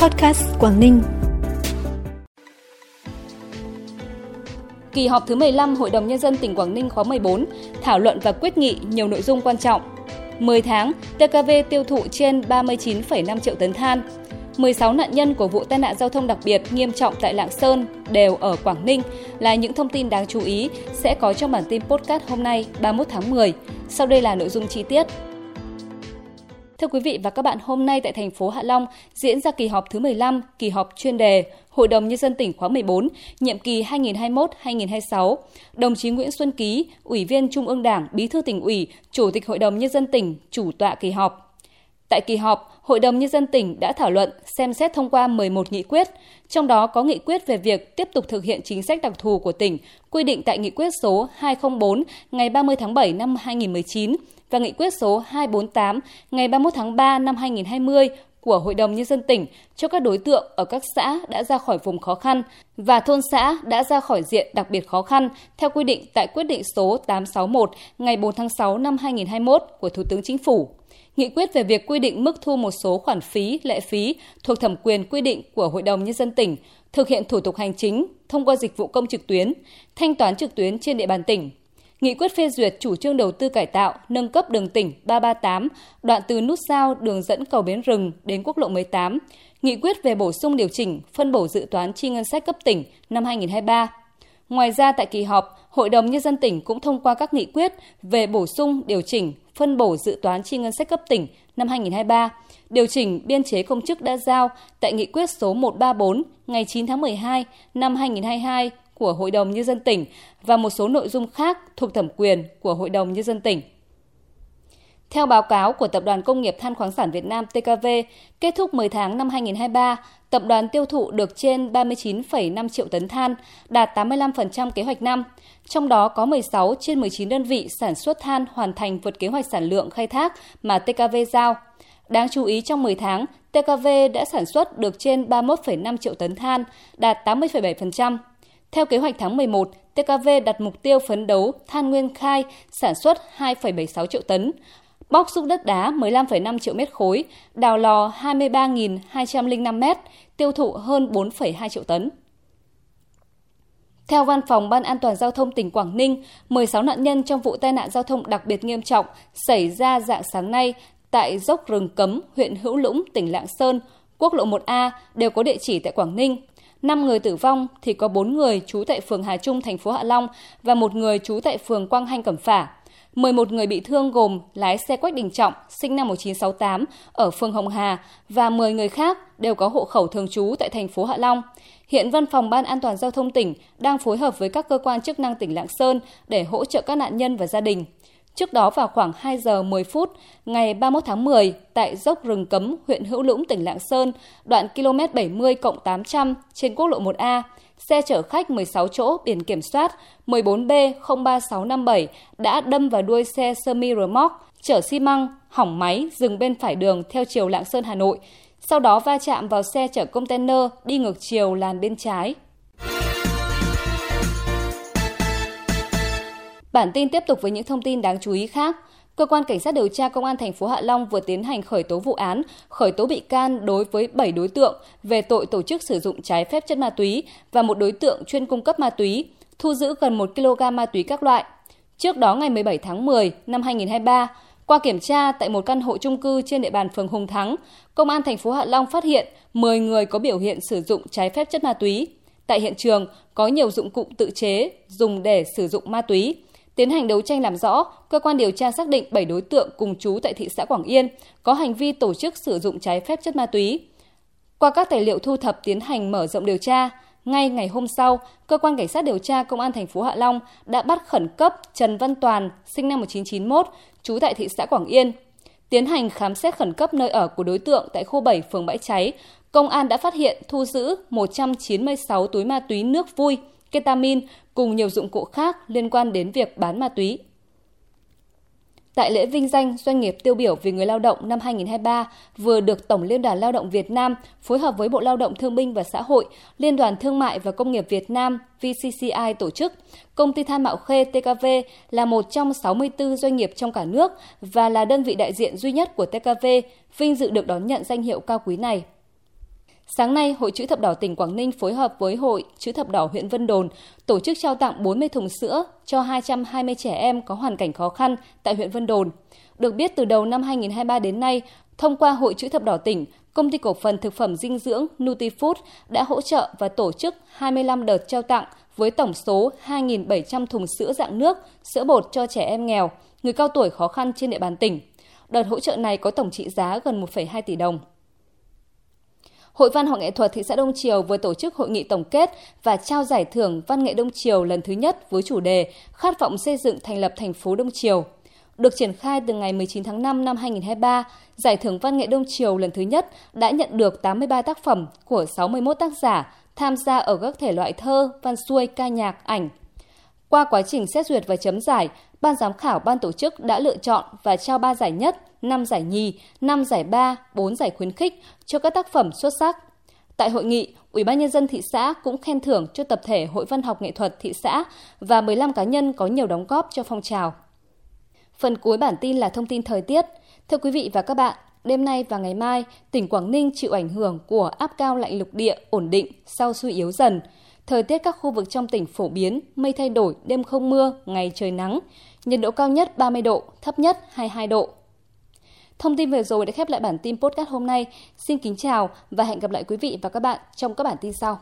Podcast Quảng Ninh. Kỳ họp thứ 15 Hội đồng Nhân dân tỉnh Quảng Ninh khóa 14 thảo luận và quyết nghị nhiều nội dung quan trọng. 10 tháng, TKV tiêu thụ trên 39,5 triệu tấn than. 16 nạn nhân của vụ tai nạn giao thông đặc biệt nghiêm trọng tại Lạng Sơn đều ở Quảng Ninh là những thông tin đáng chú ý sẽ có trong bản tin podcast hôm nay 31 tháng 10. Sau đây là nội dung chi tiết. Thưa quý vị và các bạn, hôm nay tại thành phố Hạ Long diễn ra kỳ họp thứ 15, kỳ họp chuyên đề Hội đồng Nhân dân tỉnh khóa 14, nhiệm kỳ 2021-2026. Đồng chí Nguyễn Xuân Ký, Ủy viên Trung ương Đảng, Bí thư tỉnh ủy, Chủ tịch Hội đồng Nhân dân tỉnh, chủ tọa kỳ họp. Tại kỳ họp, Hội đồng Nhân dân tỉnh đã thảo luận, xem xét thông qua 11 nghị quyết, trong đó có nghị quyết về việc tiếp tục thực hiện chính sách đặc thù của tỉnh, quy định tại nghị quyết số 204 ngày 30 tháng 7 năm 2019 và nghị quyết số 248 ngày 31 tháng 3 năm 2020 của Hội đồng Nhân dân tỉnh cho các đối tượng ở các xã đã ra khỏi vùng khó khăn và thôn xã đã ra khỏi diện đặc biệt khó khăn theo quy định tại quyết định số 861 ngày 4 tháng 6 năm 2021 của Thủ tướng Chính phủ. Nghị quyết về việc quy định mức thu một số khoản phí, lệ phí thuộc thẩm quyền quy định của Hội đồng Nhân dân tỉnh, thực hiện thủ tục hành chính thông qua dịch vụ công trực tuyến, thanh toán trực tuyến trên địa bàn tỉnh Nghị quyết phê duyệt chủ trương đầu tư cải tạo, nâng cấp đường tỉnh 338, đoạn từ nút giao đường dẫn cầu Bến Rừng đến quốc lộ 18. Nghị quyết về bổ sung điều chỉnh phân bổ dự toán chi ngân sách cấp tỉnh năm 2023. Ngoài ra tại kỳ họp, Hội đồng Nhân dân tỉnh cũng thông qua các nghị quyết về bổ sung điều chỉnh phân bổ dự toán chi ngân sách cấp tỉnh năm 2023, điều chỉnh biên chế công chức đã giao tại nghị quyết số 134 ngày 9 tháng 12 năm 2022 của Hội đồng Nhân dân tỉnh và một số nội dung khác thuộc thẩm quyền của Hội đồng Nhân dân tỉnh. Theo báo cáo của Tập đoàn Công nghiệp Than khoáng sản Việt Nam TKV, kết thúc 10 tháng năm 2023, tập đoàn tiêu thụ được trên 39,5 triệu tấn than, đạt 85% kế hoạch năm. Trong đó có 16 trên 19 đơn vị sản xuất than hoàn thành vượt kế hoạch sản lượng khai thác mà TKV giao. Đáng chú ý trong 10 tháng, TKV đã sản xuất được trên 31,5 triệu tấn than, đạt 80,7%. Theo kế hoạch tháng 11, TKV đặt mục tiêu phấn đấu than nguyên khai sản xuất 2,76 triệu tấn, bóc xúc đất đá 15,5 triệu mét khối, đào lò 23.205 mét, tiêu thụ hơn 4,2 triệu tấn. Theo Văn phòng Ban An toàn Giao thông tỉnh Quảng Ninh, 16 nạn nhân trong vụ tai nạn giao thông đặc biệt nghiêm trọng xảy ra dạng sáng nay tại dốc rừng cấm, huyện Hữu Lũng, tỉnh Lạng Sơn, quốc lộ 1A đều có địa chỉ tại Quảng Ninh. 5 người tử vong thì có 4 người trú tại phường Hà Trung, thành phố Hạ Long và một người trú tại phường Quang Hanh, Cẩm Phả. 11 người bị thương gồm lái xe Quách Đình Trọng, sinh năm 1968, ở phường Hồng Hà và 10 người khác đều có hộ khẩu thường trú tại thành phố Hạ Long. Hiện Văn phòng Ban An toàn Giao thông tỉnh đang phối hợp với các cơ quan chức năng tỉnh Lạng Sơn để hỗ trợ các nạn nhân và gia đình. Trước đó vào khoảng 2 giờ 10 phút ngày 31 tháng 10 tại dốc rừng cấm huyện Hữu Lũng tỉnh Lạng Sơn, đoạn km 70 cộng 800 trên quốc lộ 1A, xe chở khách 16 chỗ biển kiểm soát 14B03657 đã đâm vào đuôi xe semi remote chở xi măng, hỏng máy dừng bên phải đường theo chiều Lạng Sơn Hà Nội, sau đó va chạm vào xe chở container đi ngược chiều làn bên trái. Bản tin tiếp tục với những thông tin đáng chú ý khác. Cơ quan Cảnh sát điều tra Công an thành phố Hạ Long vừa tiến hành khởi tố vụ án, khởi tố bị can đối với 7 đối tượng về tội tổ chức sử dụng trái phép chất ma túy và một đối tượng chuyên cung cấp ma túy, thu giữ gần 1 kg ma túy các loại. Trước đó ngày 17 tháng 10 năm 2023, qua kiểm tra tại một căn hộ chung cư trên địa bàn phường Hùng Thắng, Công an thành phố Hạ Long phát hiện 10 người có biểu hiện sử dụng trái phép chất ma túy. Tại hiện trường có nhiều dụng cụ tự chế dùng để sử dụng ma túy. Tiến hành đấu tranh làm rõ, cơ quan điều tra xác định 7 đối tượng cùng chú tại thị xã Quảng Yên có hành vi tổ chức sử dụng trái phép chất ma túy. Qua các tài liệu thu thập tiến hành mở rộng điều tra, ngay ngày hôm sau, cơ quan cảnh sát điều tra công an thành phố Hạ Long đã bắt khẩn cấp Trần Văn Toàn, sinh năm 1991, trú tại thị xã Quảng Yên. Tiến hành khám xét khẩn cấp nơi ở của đối tượng tại khu 7 phường Bãi Cháy, công an đã phát hiện thu giữ 196 túi ma túy nước vui, ketamin cùng nhiều dụng cụ khác liên quan đến việc bán ma túy. Tại lễ vinh danh doanh nghiệp tiêu biểu vì người lao động năm 2023 vừa được Tổng Liên đoàn Lao động Việt Nam phối hợp với Bộ Lao động Thương binh và Xã hội, Liên đoàn Thương mại và Công nghiệp Việt Nam VCCI tổ chức. Công ty than Mạo Khê TKV là một trong 64 doanh nghiệp trong cả nước và là đơn vị đại diện duy nhất của TKV vinh dự được đón nhận danh hiệu cao quý này. Sáng nay, Hội Chữ Thập Đỏ tỉnh Quảng Ninh phối hợp với Hội Chữ Thập Đỏ huyện Vân Đồn tổ chức trao tặng 40 thùng sữa cho 220 trẻ em có hoàn cảnh khó khăn tại huyện Vân Đồn. Được biết từ đầu năm 2023 đến nay, thông qua Hội Chữ Thập Đỏ tỉnh, Công ty cổ phần thực phẩm dinh dưỡng Nutifood đã hỗ trợ và tổ chức 25 đợt trao tặng với tổng số 2.700 thùng sữa dạng nước, sữa bột cho trẻ em nghèo, người cao tuổi khó khăn trên địa bàn tỉnh. Đợt hỗ trợ này có tổng trị giá gần 1,2 tỷ đồng. Hội Văn học nghệ thuật thị xã Đông Triều vừa tổ chức hội nghị tổng kết và trao giải thưởng Văn nghệ Đông Triều lần thứ nhất với chủ đề Khát vọng xây dựng thành lập thành phố Đông Triều. Được triển khai từ ngày 19 tháng 5 năm 2023, giải thưởng Văn nghệ Đông Triều lần thứ nhất đã nhận được 83 tác phẩm của 61 tác giả tham gia ở các thể loại thơ, văn xuôi, ca nhạc, ảnh. Qua quá trình xét duyệt và chấm giải, ban giám khảo ban tổ chức đã lựa chọn và trao 3 giải nhất, 5 giải nhì, 5 giải ba, 4 giải khuyến khích cho các tác phẩm xuất sắc. Tại hội nghị, Ủy ban nhân dân thị xã cũng khen thưởng cho tập thể Hội Văn học nghệ thuật thị xã và 15 cá nhân có nhiều đóng góp cho phong trào. Phần cuối bản tin là thông tin thời tiết. Thưa quý vị và các bạn, đêm nay và ngày mai, tỉnh Quảng Ninh chịu ảnh hưởng của áp cao lạnh lục địa ổn định sau suy yếu dần. Thời tiết các khu vực trong tỉnh phổ biến, mây thay đổi, đêm không mưa, ngày trời nắng. Nhiệt độ cao nhất 30 độ, thấp nhất 22 độ. Thông tin vừa rồi đã khép lại bản tin podcast hôm nay. Xin kính chào và hẹn gặp lại quý vị và các bạn trong các bản tin sau.